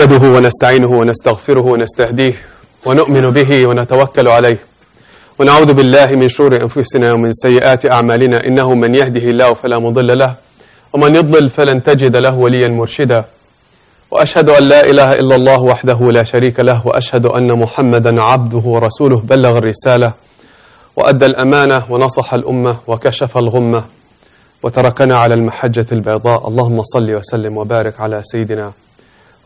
نحمده ونستعينه ونستغفره ونستهديه ونؤمن به ونتوكل عليه. ونعوذ بالله من شرور أنفسنا ومن سيئات أعمالنا. إنه من يهده الله فلا مضل له ومن يضلل فلن تجد له وليا مرشدا. وأشهد أن لا إله إلا الله وحده لا شريك له وأشهد أن محمدا عبده ورسوله. بلغ الرسالة وأدى الأمانة ونصح الأمة وكشف الغمة وتركنا على المحجة البيضاء. اللهم صل وسلم وبارك على سيدنا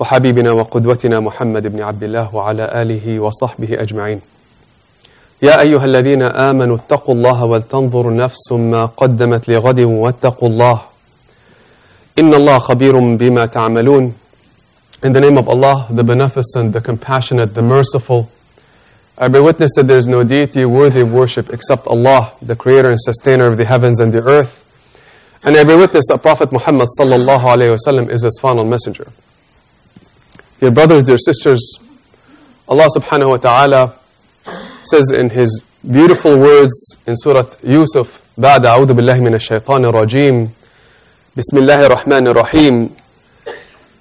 وحبيبنا وقدوتنا محمد بن عبد الله وعلى آله وصحبه أجمعين يا أيها الذين آمنوا اتقوا الله ولتنظر نفس ما قدمت لغد واتقوا الله إن الله خبير بما تعملون In the name of Allah, the Beneficent, the Compassionate, the Merciful, I bear witness that there is no deity worthy of worship except Allah, the Creator and Sustainer of the heavens and the earth. And I bear witness that Prophet Muhammad sallallahu alayhi wasallam is His final messenger. Dear brothers, dear sisters, Allah subhanahu wa ta'ala says in His beautiful words in Surah Yusuf, بعد أعوذ بالله من الشيطان الرجيم بسم الله الرحمن الرحيم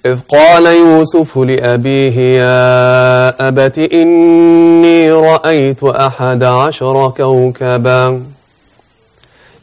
إذ قال يوسف لأبيه يا أبت إني رأيت أحد عشر كوكبا.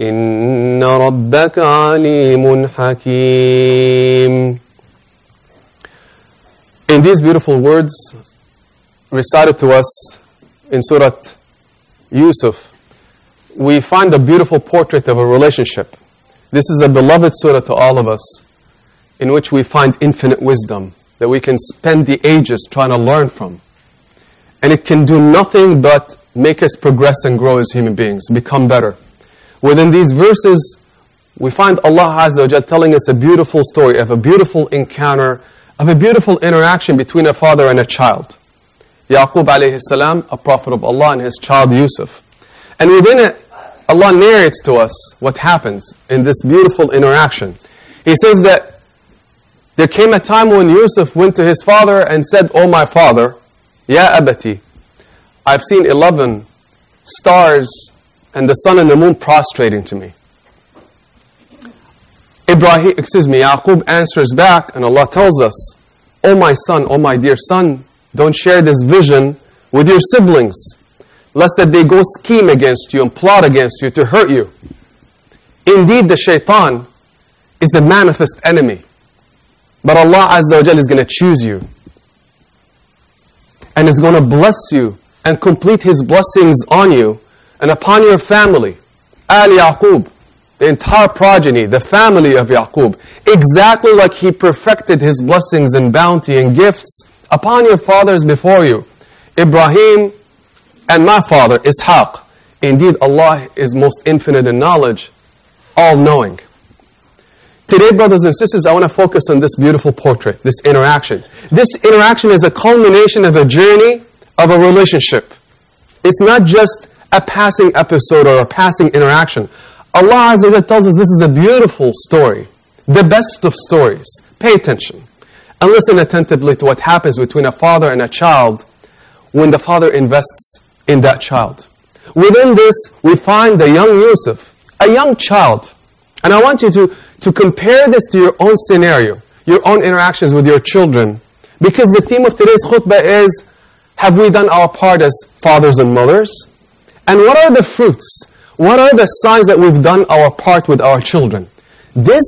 إن ربك عليم حكيم In these beautiful words recited to us in Surah Yusuf, we find a beautiful portrait of a relationship. This is a beloved surah to all of us, in which we find infinite wisdom that we can spend the ages trying to learn from. And it can do nothing but make us progress and grow as human beings, become better. Within these verses, we find Allah Azza wa telling us a beautiful story of a beautiful encounter, of a beautiful interaction between a father and a child. Yaqub alayhi salam, a prophet of Allah, and his child Yusuf. And within it, Allah narrates to us what happens in this beautiful interaction. He says that there came a time when Yusuf went to his father and said, Oh my father, Ya abati, I've seen 11 stars and the sun and the moon prostrating to me. Ibrahim, excuse me, Yaqub answers back and Allah tells us, Oh my son, oh my dear son, don't share this vision with your siblings, lest that they go scheme against you and plot against you to hurt you. Indeed, the shaitan is the manifest enemy. But Allah Azza wa Jal is going to choose you. And is going to bless you and complete His blessings on you and upon your family. Al Yaqub, the entire progeny, the family of Yaqub, exactly like He perfected His blessings and bounty and gifts upon your fathers before you, Ibrahim and my father, Ishaq. Indeed, Allah is most infinite in knowledge, all knowing. Today, brothers and sisters, I want to focus on this beautiful portrait, this interaction. This interaction is a culmination of a journey of a relationship. It's not just a passing episode or a passing interaction. Allah Azza tells us this is a beautiful story, the best of stories. Pay attention and listen attentively to what happens between a father and a child when the father invests in that child. Within this, we find the young Yusuf, a young child. And I want you to, to compare this to your own scenario, your own interactions with your children. Because the theme of today's khutbah is, have we done our part as fathers and mothers? And what are the fruits? What are the signs that we've done our part with our children? This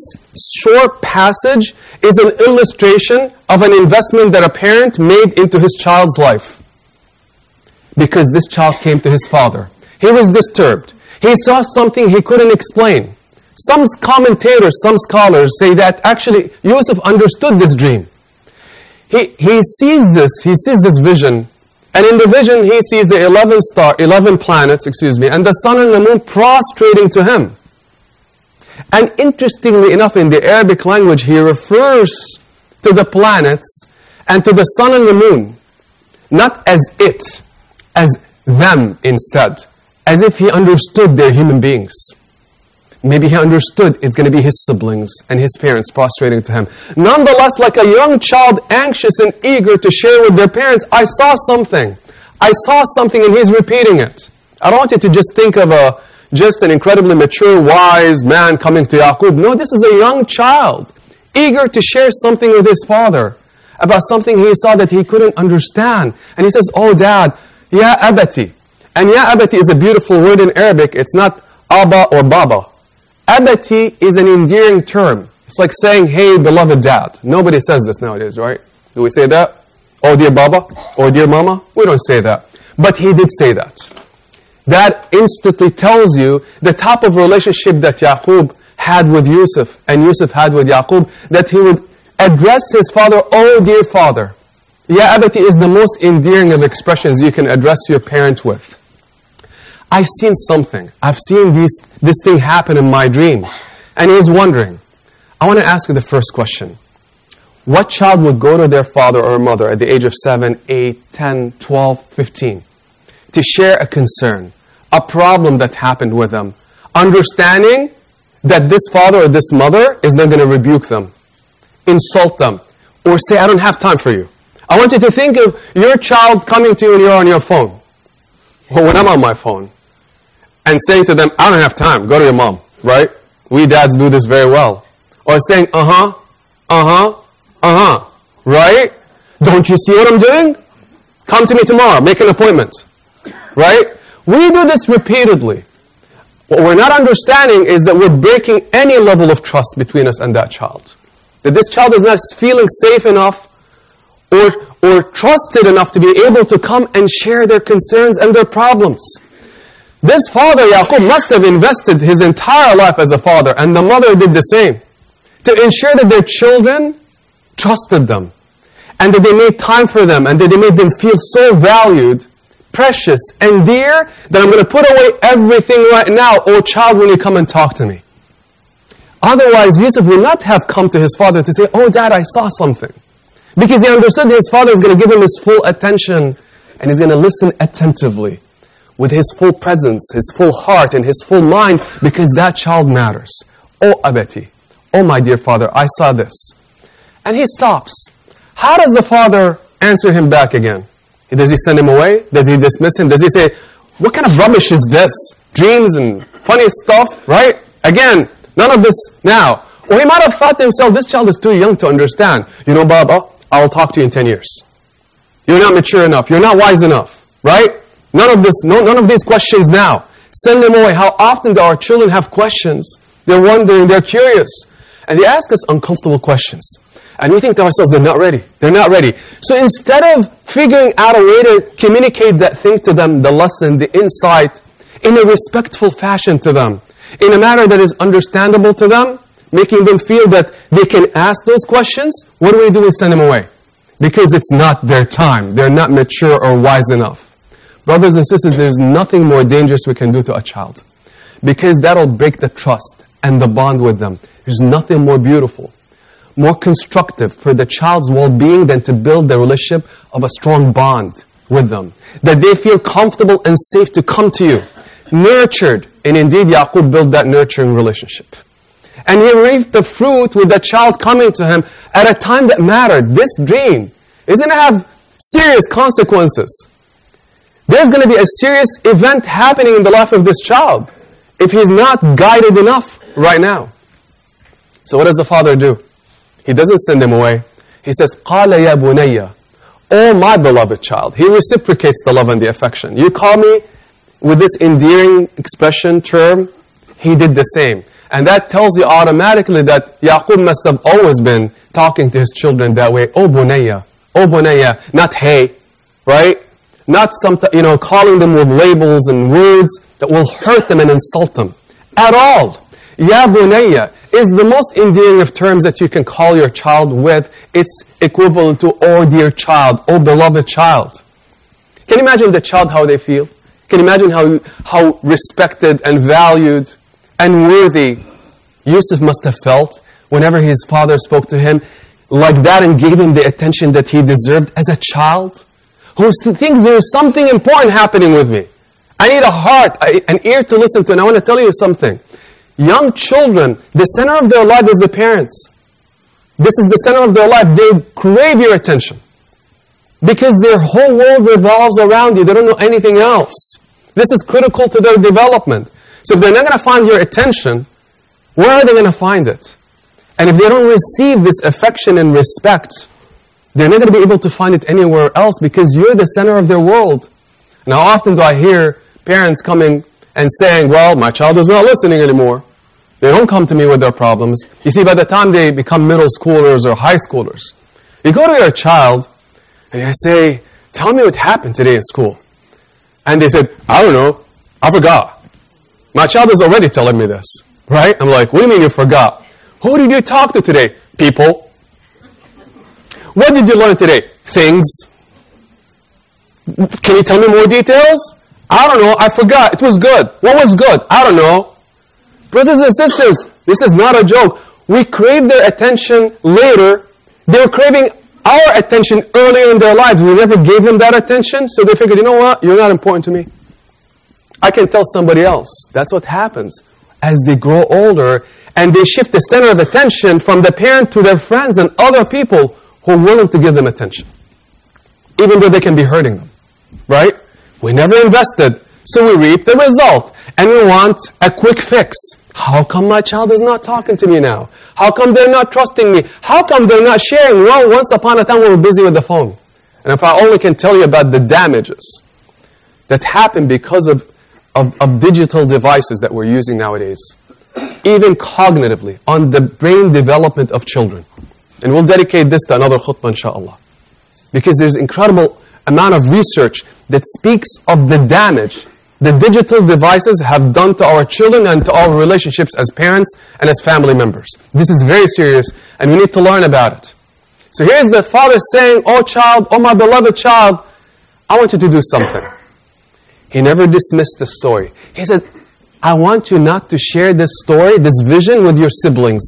short passage is an illustration of an investment that a parent made into his child's life. because this child came to his father. He was disturbed. He saw something he couldn't explain. Some commentators, some scholars say that actually Yusuf understood this dream. He, he sees this, he sees this vision, and in the vision he sees the 11 star, 11 planets, excuse me, and the sun and the moon prostrating to him. And interestingly enough, in the Arabic language, he refers to the planets and to the sun and the moon, not as it, as them instead, as if he understood they're human beings. Maybe he understood it's going to be his siblings and his parents prostrating to him. Nonetheless, like a young child, anxious and eager to share with their parents, I saw something. I saw something and he's repeating it. I don't want you to just think of a just an incredibly mature, wise man coming to Yaqub. No, this is a young child, eager to share something with his father about something he saw that he couldn't understand. And he says, Oh, dad, ya abati. And ya abati is a beautiful word in Arabic. It's not abba or baba. Abati is an endearing term. It's like saying, hey, beloved dad. Nobody says this nowadays, right? Do we say that? Oh, dear baba? Oh, dear mama? We don't say that. But he did say that. That instantly tells you the type of relationship that Yaqub had with Yusuf and Yusuf had with Yaqub, that he would address his father, oh dear father. Ya abati is the most endearing of expressions you can address your parent with. I've seen something. I've seen these, this thing happen in my dream. And he's wondering. I want to ask you the first question. What child would go to their father or mother at the age of 7, 8, 10, 12, 15 to share a concern, a problem that happened with them, understanding that this father or this mother is not going to rebuke them, insult them, or say, I don't have time for you. I want you to think of your child coming to you and you're on your phone. Or when I'm on my phone and saying to them, I don't have time, go to your mom, right? We dads do this very well. Or saying, uh huh, uh huh, uh huh, right? Don't you see what I'm doing? Come to me tomorrow, make an appointment, right? We do this repeatedly. What we're not understanding is that we're breaking any level of trust between us and that child. That this child is not feeling safe enough or, or trusted enough to be able to come and share their concerns and their problems. This father, Yaqub, must have invested his entire life as a father, and the mother did the same, to ensure that their children trusted them, and that they made time for them, and that they made them feel so valued, precious, and dear, that I'm going to put away everything right now, oh child, when you come and talk to me. Otherwise, Yusuf would not have come to his father to say, oh dad, I saw something. Because he understood his father is going to give him his full attention, and he's going to listen attentively with his full presence, his full heart, and his full mind, because that child matters. Oh, Abati, oh my dear father, I saw this. And he stops. How does the father answer him back again? Does he send him away? Does he dismiss him? Does he say, what kind of rubbish is this? Dreams and funny stuff, right? Again, none of this now. Or he might have thought to himself, this child is too young to understand. You know, Baba, I'll talk to you in 10 years. You're not mature enough. You're not wise enough, right? None of this, no, none of these questions now. Send them away. How often do our children have questions? They're wondering, they're curious. And they ask us uncomfortable questions. And we think to ourselves, they're not ready. They're not ready. So instead of figuring out a way to communicate that thing to them, the lesson, the insight, in a respectful fashion to them, in a manner that is understandable to them, making them feel that they can ask those questions, what do we do? We send them away. Because it's not their time. They're not mature or wise enough. Brothers and sisters, there's nothing more dangerous we can do to a child. Because that'll break the trust and the bond with them. There's nothing more beautiful, more constructive for the child's well-being than to build the relationship of a strong bond with them. That they feel comfortable and safe to come to you. Nurtured. And indeed, Yaqub built that nurturing relationship. And he reaped the fruit with the child coming to him at a time that mattered. This dream is going to have serious consequences There's going to be a serious event happening in the life of this child if he's not guided enough right now. So what does the father do? He doesn't send him away. He says, قَالَ يَا بُنَيَّ Oh, my beloved child. He reciprocates the love and the affection. You call me with this endearing expression, term, he did the same. And that tells you automatically that Yaqub must have always been talking to his children that way. Oh, bunayya. Oh, bunayya. Not hey. Right? Not some, you know, calling them with labels and words that will hurt them and insult them. At all. Ya bunayya is the most endearing of terms that you can call your child with. It's equivalent to, oh dear child, oh beloved child. Can you imagine the child how they feel? Can you imagine how, how respected and valued and worthy Yusuf must have felt whenever his father spoke to him like that and gave him the attention that he deserved as a child? Who thinks there is something important happening with me. I need a heart, an ear to listen to. And I want to tell you something. Young children, the center of their life is the parents. This is the center of their life. They crave your attention. Because their whole world revolves around you. They don't know anything else. This is critical to their development. So if they're not going to find your attention, where are they going to find it? And if they don't receive this affection and respect, they're not going to be able to find it anywhere else because you're the center of their world. Now, often do I hear parents coming and saying, well, my child is not listening anymore. They don't come to me with their problems. You see, by the time they become middle schoolers or high schoolers, you go to your child and you say, tell me what happened today in school. And they said, I don't know. I forgot. My child is already telling me this. Right? I'm like, what do you mean you forgot? Who did you talk to today? People. What did you learn today? Things. Can you tell me more details? I don't know. I forgot. It was good. What was good? I don't know. Brothers and sisters, this is not a joke. We crave their attention later. They were craving our attention earlier in their lives. We never gave them that attention, so they figured, you know what? You're not important to me. I can tell somebody else. That's what happens as they grow older and they shift the center of attention from the parent to their friends and other people who are willing to give them attention. Even though they can be hurting them. Right? We never invested, so we reap the result. And we want a quick fix. How come my child is not talking to me now? How come they're not trusting me? How come they're not sharing? Well, once upon a time we were busy with the phone. And if I only can tell you about the damages that happen because of, of, of digital devices that we're using nowadays, even cognitively, on the brain development of children. And we'll dedicate this to another khutbah, inshaAllah. Because there's incredible amount of research that speaks of the damage the digital devices have done to our children and to our relationships as parents and as family members. This is very serious and we need to learn about it. So here's the father saying, Oh child, oh my beloved child, I want you to do something. He never dismissed the story. He said, I want you not to share this story, this vision with your siblings.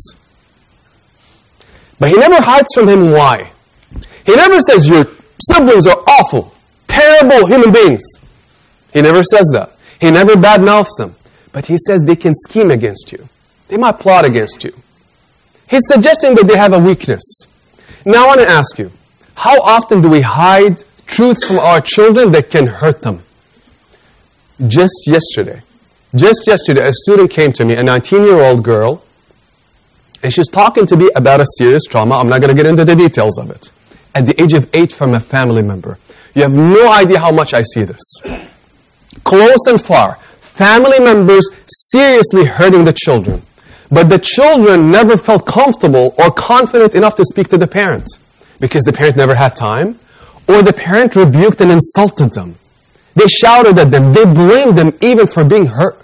But he never hides from him why. He never says your siblings are awful, terrible human beings. He never says that. He never badmouths them. But he says they can scheme against you. They might plot against you. He's suggesting that they have a weakness. Now I want to ask you, how often do we hide truths from our children that can hurt them? Just yesterday, just yesterday, a student came to me, a 19-year-old girl, and she's talking to me about a serious trauma. I'm not going to get into the details of it. At the age of eight from a family member. You have no idea how much I see this. Close and far. Family members seriously hurting the children. But the children never felt comfortable or confident enough to speak to the parent. Because the parent never had time. Or the parent rebuked and insulted them. They shouted at them. They blamed them even for being hurt.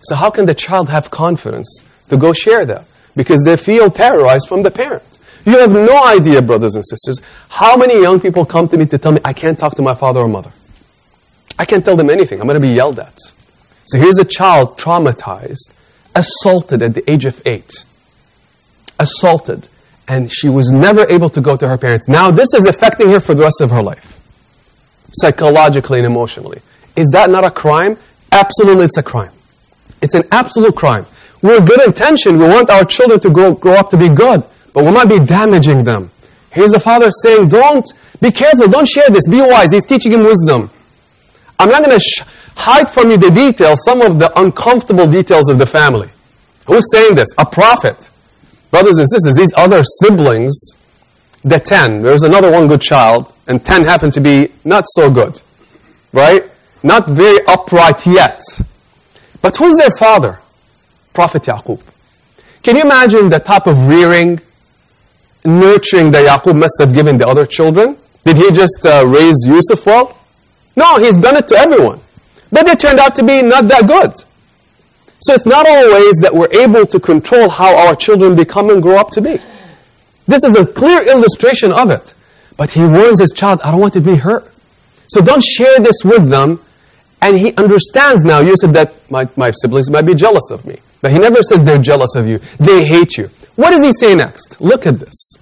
So how can the child have confidence to go share that? Because they feel terrorized from the parents. You have no idea, brothers and sisters, how many young people come to me to tell me, I can't talk to my father or mother. I can't tell them anything. I'm going to be yelled at. So here's a child traumatized, assaulted at the age of eight. Assaulted. And she was never able to go to her parents. Now this is affecting her for the rest of her life. Psychologically and emotionally. Is that not a crime? Absolutely it's a crime. It's an absolute crime. We're good intention. We want our children to grow, grow up to be good. But we might be damaging them. Here's the father saying, don't, be careful, don't share this, be wise. He's teaching him wisdom. I'm not going to hide from you the details, some of the uncomfortable details of the family. Who's saying this? A prophet. Brothers and sisters, these other siblings, the ten, there's another one good child, and ten happen to be not so good. Right? Not very upright yet. But who's their father? Prophet Yaqub. Can you imagine the type of rearing, nurturing that Yaqub must have given the other children? Did he just uh, raise Yusuf well? No, he's done it to everyone. But they turned out to be not that good. So it's not always that we're able to control how our children become and grow up to be. This is a clear illustration of it. But he warns his child, I don't want to be hurt. So don't share this with them. And he understands now, Yusuf, that my, my siblings might be jealous of me. But he never says they're jealous of you. They hate you. What does he say next? Look at this.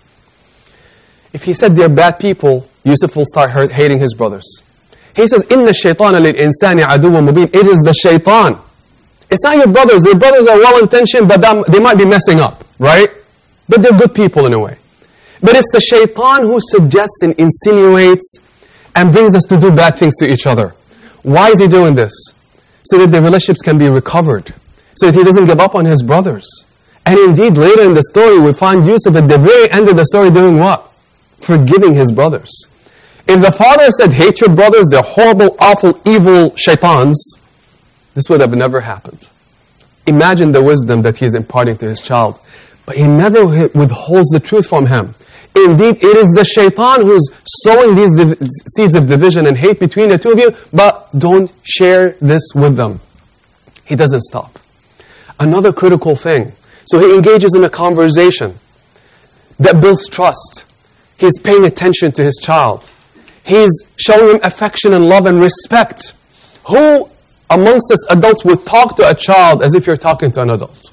If he said they're bad people, Yusuf will start hating his brothers. He says, "Inna Shaytan shaitan insani mubin." It is the shaitan. It's not your brothers. Your brothers are well intentioned, but they might be messing up, right? But they're good people in a way. But it's the shaitan who suggests and insinuates and brings us to do bad things to each other. Why is he doing this? So that the relationships can be recovered so that he doesn't give up on his brothers. And indeed, later in the story, we find Yusuf at the very end of the story doing what? Forgiving his brothers. If the father said, hate your brothers, they're horrible, awful, evil shaitans, this would have never happened. Imagine the wisdom that he is imparting to his child. But he never withholds the truth from him. Indeed, it is the shaitan who's sowing these seeds of division and hate between the two of you, but don't share this with them. He doesn't stop. Another critical thing. So he engages in a conversation that builds trust. He's paying attention to his child. He's showing him affection and love and respect. Who amongst us adults would talk to a child as if you're talking to an adult?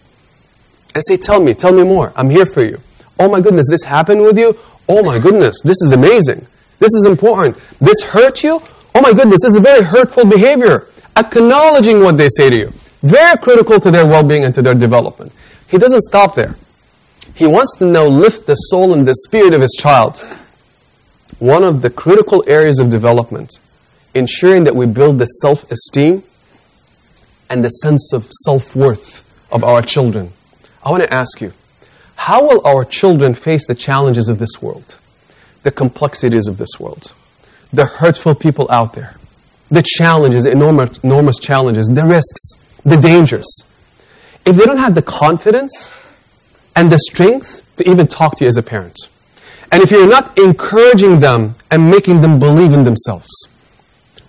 And say, tell me, tell me more. I'm here for you. Oh my goodness, this happened with you? Oh my goodness, this is amazing. This is important. This hurt you? Oh my goodness, this is a very hurtful behavior. Acknowledging what they say to you. Very critical to their well-being and to their development. He doesn't stop there. He wants to now lift the soul and the spirit of his child one of the critical areas of development, ensuring that we build the self-esteem and the sense of self-worth of our children. I want to ask you, how will our children face the challenges of this world, the complexities of this world, the hurtful people out there, the challenges, enormous, enormous challenges, the risks, the dangers? If they don't have the confidence and the strength to even talk to you as a parent, and if you're not encouraging them and making them believe in themselves,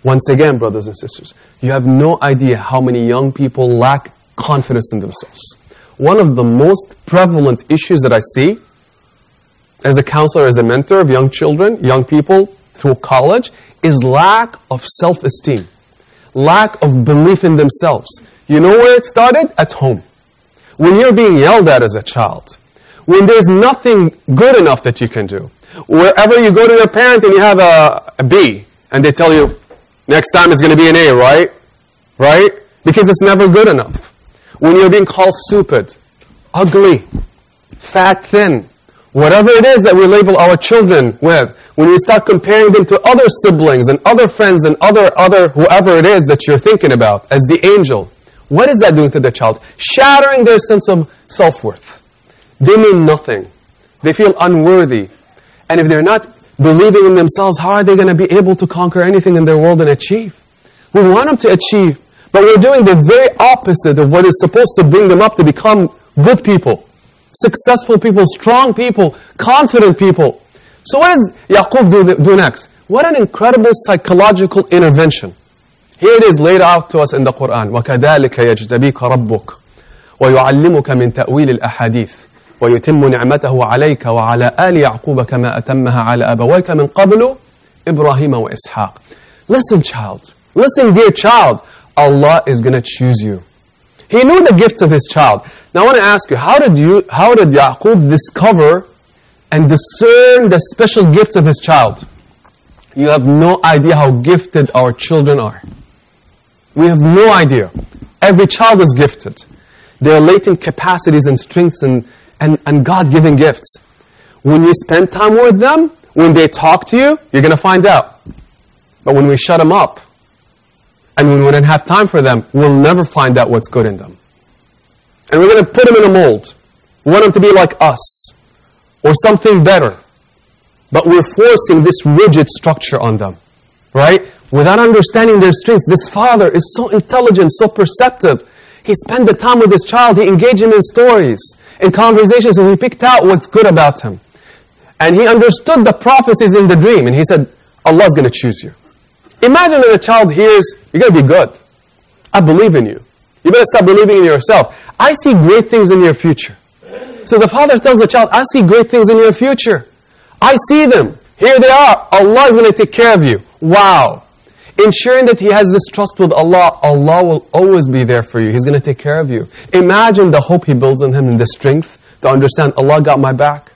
once again, brothers and sisters, you have no idea how many young people lack confidence in themselves. One of the most prevalent issues that I see as a counselor, as a mentor of young children, young people through college, is lack of self-esteem, lack of belief in themselves. You know where it started? At home. When you're being yelled at as a child, when there's nothing good enough that you can do. Wherever you go to your parent and you have a, a B, and they tell you, next time it's going to be an A, right? Right? Because it's never good enough. When you're being called stupid, ugly, fat, thin, whatever it is that we label our children with, when we start comparing them to other siblings and other friends and other, other, whoever it is that you're thinking about as the angel, what is that doing to the child? Shattering their sense of self-worth. They mean nothing. They feel unworthy. And if they're not believing in themselves, how are they going to be able to conquer anything in their world and achieve? We want them to achieve, but we're doing the very opposite of what is supposed to bring them up to become good people, successful people, strong people, confident people. So what does Yaqub do, do next? What an incredible psychological intervention. Here it is laid out to us in the Quran. وَكَذَلِكَ يَجْتَبِيكَ رَبُّكَ وَيُعَلِّمُكَ مِنْ تَأْوِيلِ الْأَحَادِيثِ ويتم نعمته عليك وعلى آل يعقوب كما أتمها على أبويك من قبل إبراهيم وإسحاق Listen child, listen dear child, Allah is going to choose you. He knew the gifts of his child. Now I want to ask you, how did you, how did Yaqub discover and discern the special gifts of his child? You have no idea how gifted our children are. We have no idea. Every child is gifted. Their latent capacities and strengths and and, and God-given gifts. When you spend time with them, when they talk to you, you're going to find out. But when we shut them up, and when we don't have time for them, we'll never find out what's good in them. And we're going to put them in a mold. We want them to be like us, or something better. But we're forcing this rigid structure on them, right? Without understanding their strengths. This father is so intelligent, so perceptive. He spent the time with his child. He engaged him in stories in conversations and he picked out what's good about him. And he understood the prophecies in the dream. And he said, Allah's going to choose you. Imagine that a child hears, you're going to be good. I believe in you. You better start believing in yourself. I see great things in your future. So the father tells the child, I see great things in your future. I see them. Here they are. Allah is going to take care of you. Wow. Ensuring that he has this trust with Allah, Allah will always be there for you. He's going to take care of you. Imagine the hope he builds in him and the strength to understand Allah got my back.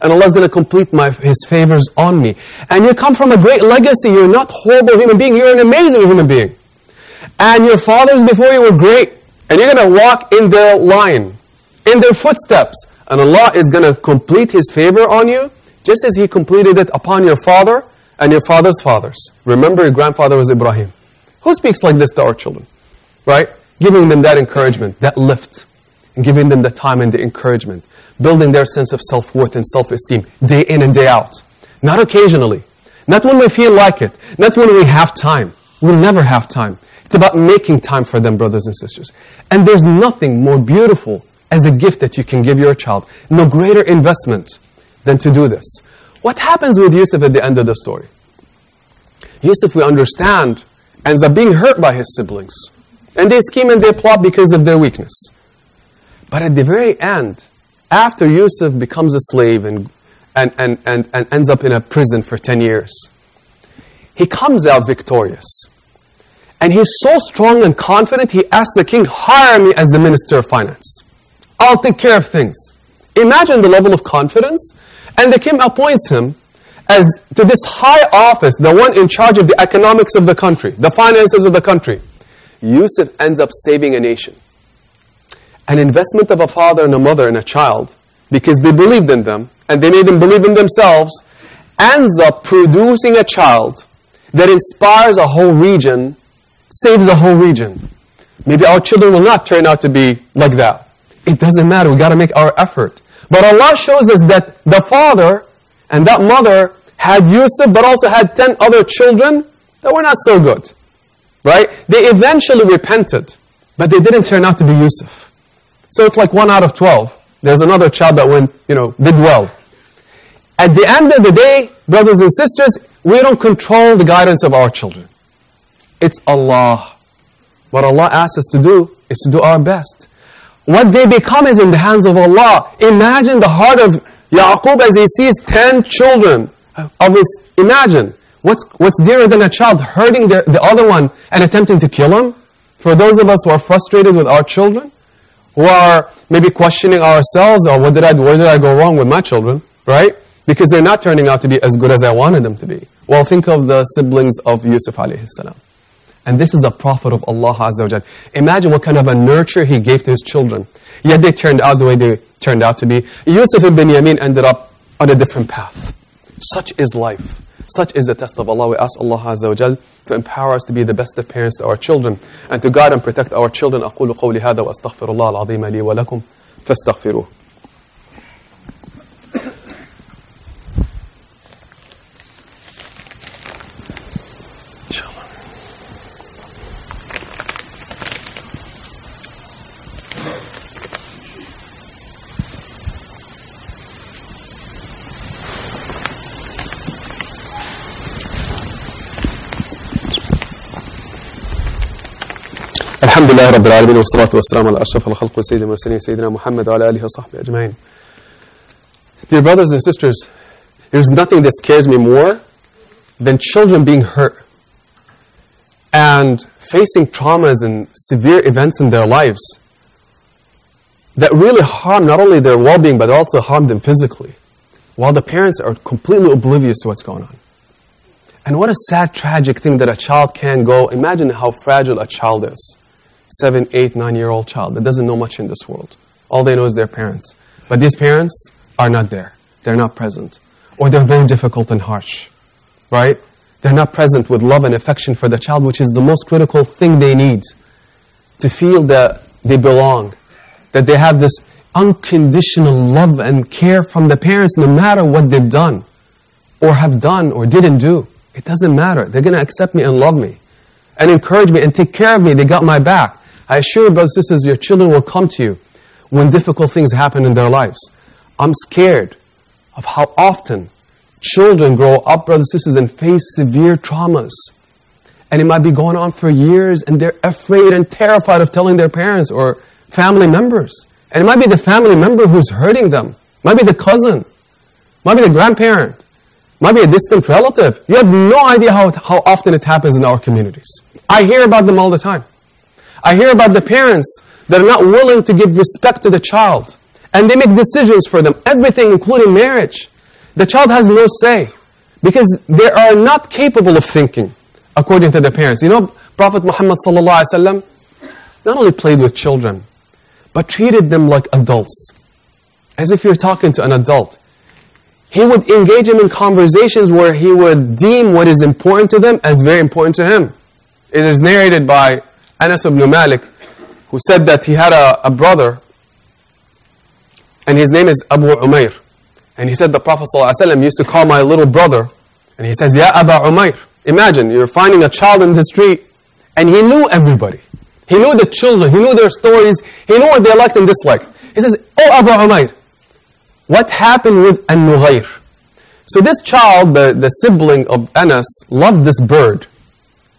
And Allah's going to complete my, His favors on me. And you come from a great legacy. You're not horrible human being. You're an amazing human being. And your fathers before you were great. And you're going to walk in their line, in their footsteps. And Allah is going to complete His favor on you, just as He completed it upon your father and your father's fathers. Remember, your grandfather was Ibrahim. Who speaks like this to our children? Right? Giving them that encouragement, that lift, and giving them the time and the encouragement, building their sense of self-worth and self-esteem day in and day out. Not occasionally. Not when we feel like it. Not when we have time. We'll never have time. It's about making time for them, brothers and sisters. And there's nothing more beautiful as a gift that you can give your child. No greater investment than to do this. What happens with Yusuf at the end of the story? Yusuf, we understand, ends up being hurt by his siblings. And they scheme and they plot because of their weakness. But at the very end, after Yusuf becomes a slave and, and, and, and, and ends up in a prison for 10 years, he comes out victorious. And he's so strong and confident, he asks the king, hire me as the minister of finance. I'll take care of things. Imagine the level of confidence. And the king appoints him as to this high office, the one in charge of the economics of the country, the finances of the country. Yusuf ends up saving a nation. An investment of a father and a mother and a child, because they believed in them, and they made them believe in themselves, ends up producing a child that inspires a whole region saves a whole region. Maybe our children will not turn out to be like that. It doesn't matter. We've got to make our effort. But Allah shows us that the father and that mother had Yusuf, but also had 10 other children that were not so good. Right? They eventually repented, but they didn't turn out to be Yusuf. So it's like one out of 12. There's another child that went, you know, did well. At the end of the day, brothers and sisters, we don't control the guidance of our children. It's Allah. What Allah asks us to do is to do our best. What they become is in the hands of Allah. Imagine the heart of Yaqub as he sees ten children of his, imagine, what's, what's dearer than a child hurting the, the other one and attempting to kill him? For those of us who are frustrated with our children, who are maybe questioning ourselves, or what did I, where did I go wrong with my children, right? Because they're not turning out to be as good as I wanted them to be. Well, think of the siblings of Yusuf alayhi salam. And this is a prophet of Allah Azza wa Imagine what kind of a nurture he gave to his children. Yet they turned out the way they turned out to be. Yusuf ibn Yamin ended up on a different path. Such is life. Such is the test of Allah. We ask Allah Azza wa to empower us to be the best of parents to our children and to guide and protect our children. أقول قولي هذا وأستغفر الله العظيم لي ولكم فاستغفروه. لله رب العالمين والصلاة والسلام على أشرف الخلق وسيد المرسلين سيدنا محمد وعلى آله وصحبه أجمعين Dear brothers and sisters, there's nothing that scares me more than children being hurt and facing traumas and severe events in their lives that really harm not only their well-being but also harm them physically while the parents are completely oblivious to what's going on. And what a sad, tragic thing that a child can go. Imagine how fragile a child is seven, eight, nine-year-old child that doesn't know much in this world. All they know is their parents. But these parents are not there. They're not present. Or they're very difficult and harsh. Right? They're not present with love and affection for the child, which is the most critical thing they need. To feel that they belong. That they have this unconditional love and care from the parents no matter what they've done. Or have done or didn't do. It doesn't matter. They're going to accept me and love me and encourage me and take care of me. They got my back. I assure you, brothers and sisters, your children will come to you when difficult things happen in their lives. I'm scared of how often children grow up, brothers and sisters, and face severe traumas. And it might be going on for years, and they're afraid and terrified of telling their parents or family members. And it might be the family member who's hurting them. It might be the cousin. It might be the grandparent. It might be a distant relative. You have no idea how, how often it happens in our communities. I hear about them all the time. I hear about the parents that are not willing to give respect to the child. And they make decisions for them, everything including marriage. The child has no say because they are not capable of thinking according to their parents. You know, Prophet Muhammad not only played with children, but treated them like adults, as if you're talking to an adult. He would engage them in conversations where he would deem what is important to them as very important to him. It is narrated by Anas ibn Malik, who said that he had a, a brother, and his name is Abu Umair. And he said the Prophet ﷺ used to call my little brother, and he says, Ya Abu Umair. Imagine, you're finding a child in the street, and he knew everybody. He knew the children, he knew their stories, he knew what they liked and disliked. He says, Oh Abu Umair, what happened with An-Nughayr? So this child, the, the sibling of Anas, loved this bird.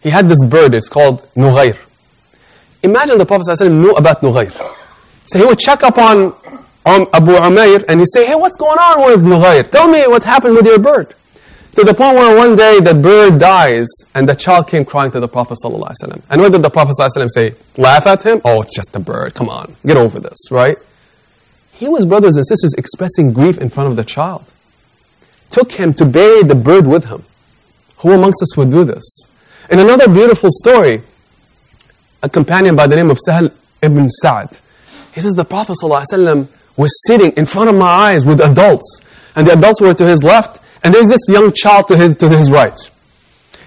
He had this bird, it's called Nughayr. Imagine the Prophet ﷺ knew about Nughayr. So he would check up on um, Abu Umair and he'd say, hey, what's going on with Nughayr? Tell me what happened with your bird. To the point where one day the bird dies and the child came crying to the Prophet ﷺ. And what did the Prophet ﷺ say? Laugh at him? Oh, it's just a bird. Come on, get over this, right? He was, brothers and sisters, expressing grief in front of the child. Took him to bury the bird with him. Who amongst us would do this? In another beautiful story, a companion by the name of Sahl ibn Sa'd, he says the Prophet ﷺ was sitting in front of my eyes with adults, and the adults were to his left, and there's this young child to his, to his right.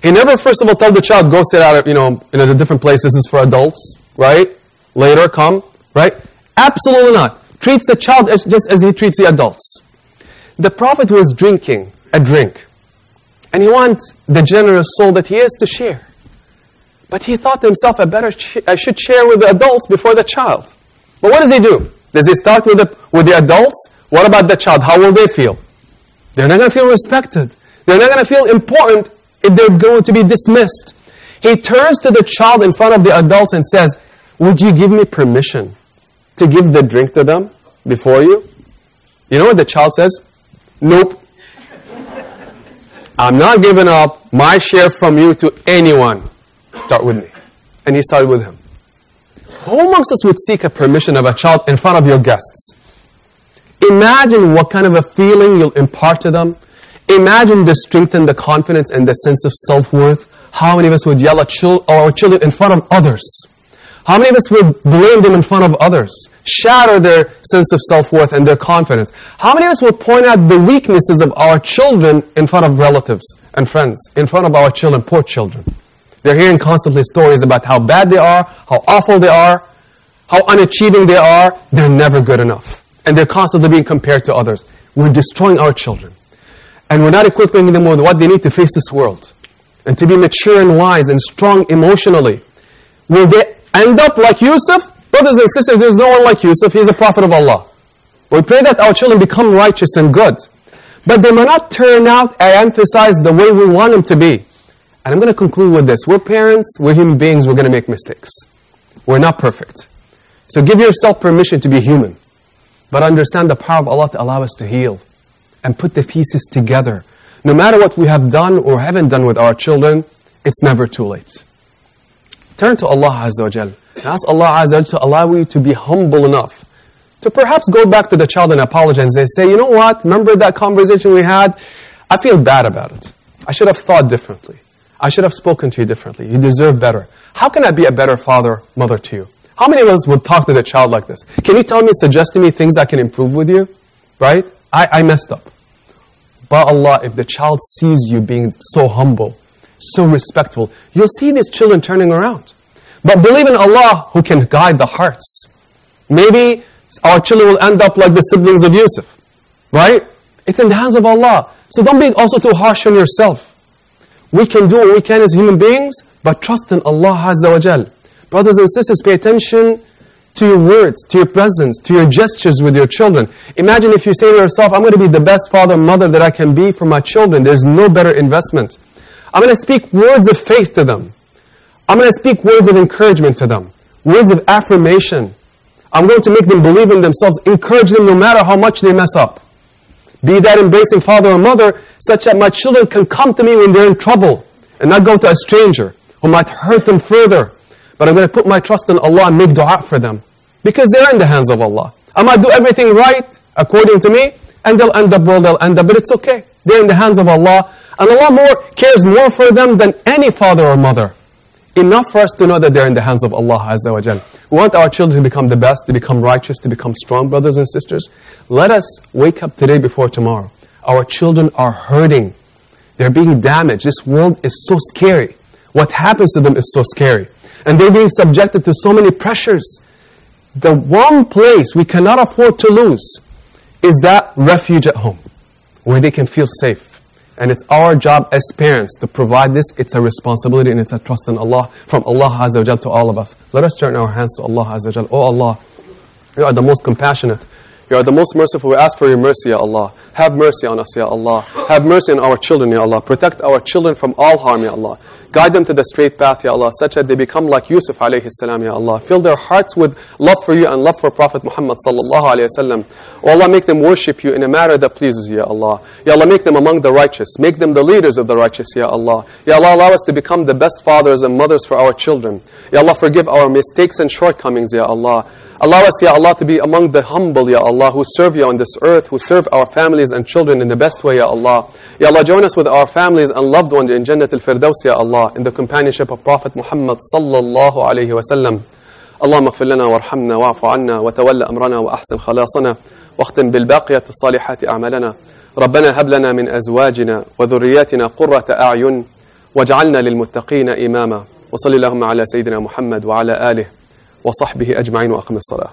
He never, first of all, told the child, go sit out, you know, in a different place, this is for adults, right? Later, come, right? Absolutely not. Treats the child as, just as he treats the adults. The Prophet was drinking a drink, and he wants the generous soul that he is to share. But he thought to himself, I better I should share with the adults before the child. But what does he do? Does he start with the, with the adults? What about the child? How will they feel? They're not going to feel respected. They're not going to feel important if they're going to be dismissed. He turns to the child in front of the adults and says, Would you give me permission to give the drink to them before you? You know what the child says? Nope. I'm not giving up my share from you to anyone. Start with me. And he started with him. Who amongst us would seek a permission of a child in front of your guests? Imagine what kind of a feeling you'll impart to them. Imagine the strength and the confidence and the sense of self-worth. How many of us would yell at our children in front of others? How many of us would blame them in front of others? Shatter their sense of self-worth and their confidence. How many of us would point out the weaknesses of our children in front of relatives and friends, in front of our children, poor children? They're hearing constantly stories about how bad they are, how awful they are, how unachieving they are. They're never good enough. And they're constantly being compared to others. We're destroying our children. And we're not equipping them with what they need to face this world. And to be mature and wise and strong emotionally. Will they end up like Yusuf? Brothers and sisters, there's no one like Yusuf. He's a prophet of Allah. We pray that our children become righteous and good. But they may not turn out, I emphasize, the way we want them to be. And I'm going to conclude with this. We're parents, we're human beings, we're going to make mistakes. We're not perfect. So give yourself permission to be human. But understand the power of Allah to allow us to heal. And put the pieces together. No matter what we have done or haven't done with our children, it's never too late. Turn to Allah Azza wa Jal. Ask Allah Azza wa Jal to allow you to be humble enough to perhaps go back to the child and apologize and say, you know what, remember that conversation we had? I feel bad about it. I should have thought differently. I should have spoken to you differently. You deserve better. How can I be a better father, mother to you? How many of us would talk to the child like this? Can you tell me, suggest to me things I can improve with you? Right? I, I messed up. But Allah, if the child sees you being so humble, so respectful, you'll see these children turning around. But believe in Allah who can guide the hearts. Maybe our children will end up like the siblings of Yusuf. Right? It's in the hands of Allah. So don't be also too harsh on yourself. We can do what we can as human beings, but trust in Allah Azza wa Jal. Brothers and sisters, pay attention to your words, to your presence, to your gestures with your children. Imagine if you say to yourself, I'm going to be the best father and mother that I can be for my children. There's no better investment. I'm going to speak words of faith to them. I'm going to speak words of encouragement to them, words of affirmation. I'm going to make them believe in themselves, encourage them no matter how much they mess up. Be that embracing father or mother, such that my children can come to me when they're in trouble and not go to a stranger who might hurt them further. But I'm going to put my trust in Allah and make dua for them. Because they're in the hands of Allah. I might do everything right according to me, and they'll end up where they'll end up, but it's okay. They're in the hands of Allah. And Allah more cares more for them than any father or mother. Enough for us to know that they're in the hands of Allah Azza wa Jal. We want our children to become the best, to become righteous, to become strong, brothers and sisters. Let us wake up today before tomorrow. Our children are hurting. They're being damaged. This world is so scary. What happens to them is so scary. And they're being subjected to so many pressures. The one place we cannot afford to lose is that refuge at home, where they can feel safe. And it's our job as parents to provide this. It's a responsibility and it's a trust in Allah, from Allah Azza wa to all of us. Let us turn our hands to Allah Azza wa. Oh Allah, you are the most compassionate. You are the most merciful. We ask for your mercy, Ya Allah. Have mercy on us, Ya Allah. Have mercy on our children, Ya Allah. Protect our children from all harm, Ya Allah. Guide them to the straight path, Ya Allah, such that they become like Yusuf alayhi salam, Ya Allah. Fill their hearts with love for you and love for Prophet Muhammad sallallahu alayhi wasallam. Oh Allah, make them worship you in a manner that pleases you, Ya Allah. Ya Allah, make them among the righteous. Make them the leaders of the righteous, Ya Allah. Ya Allah, allow us to become the best fathers and mothers for our children. Ya Allah, forgive our mistakes and shortcomings, Ya Allah. Allow us, Ya Allah, to be among the humble, Ya Allah, who serve you on this earth, who serve our families and children in the best way, Ya Allah. Ya Allah, join us with our families and loved ones in Jannat al-Firdaus, Ya Allah, in the companionship of Prophet Muhammad sallallahu alayhi wa sallam. اللهم اغفر لنا وارحمنا واعف عنا وتول أمرنا وأحسن خلاصنا واختم بالباقية الصالحات أعمالنا ربنا هب لنا من أزواجنا وذرياتنا قرة أعين واجعلنا للمتقين إماما وصل اللهم على سيدنا محمد وعلى آله وصحبه أجمعين وأقم الصلاة.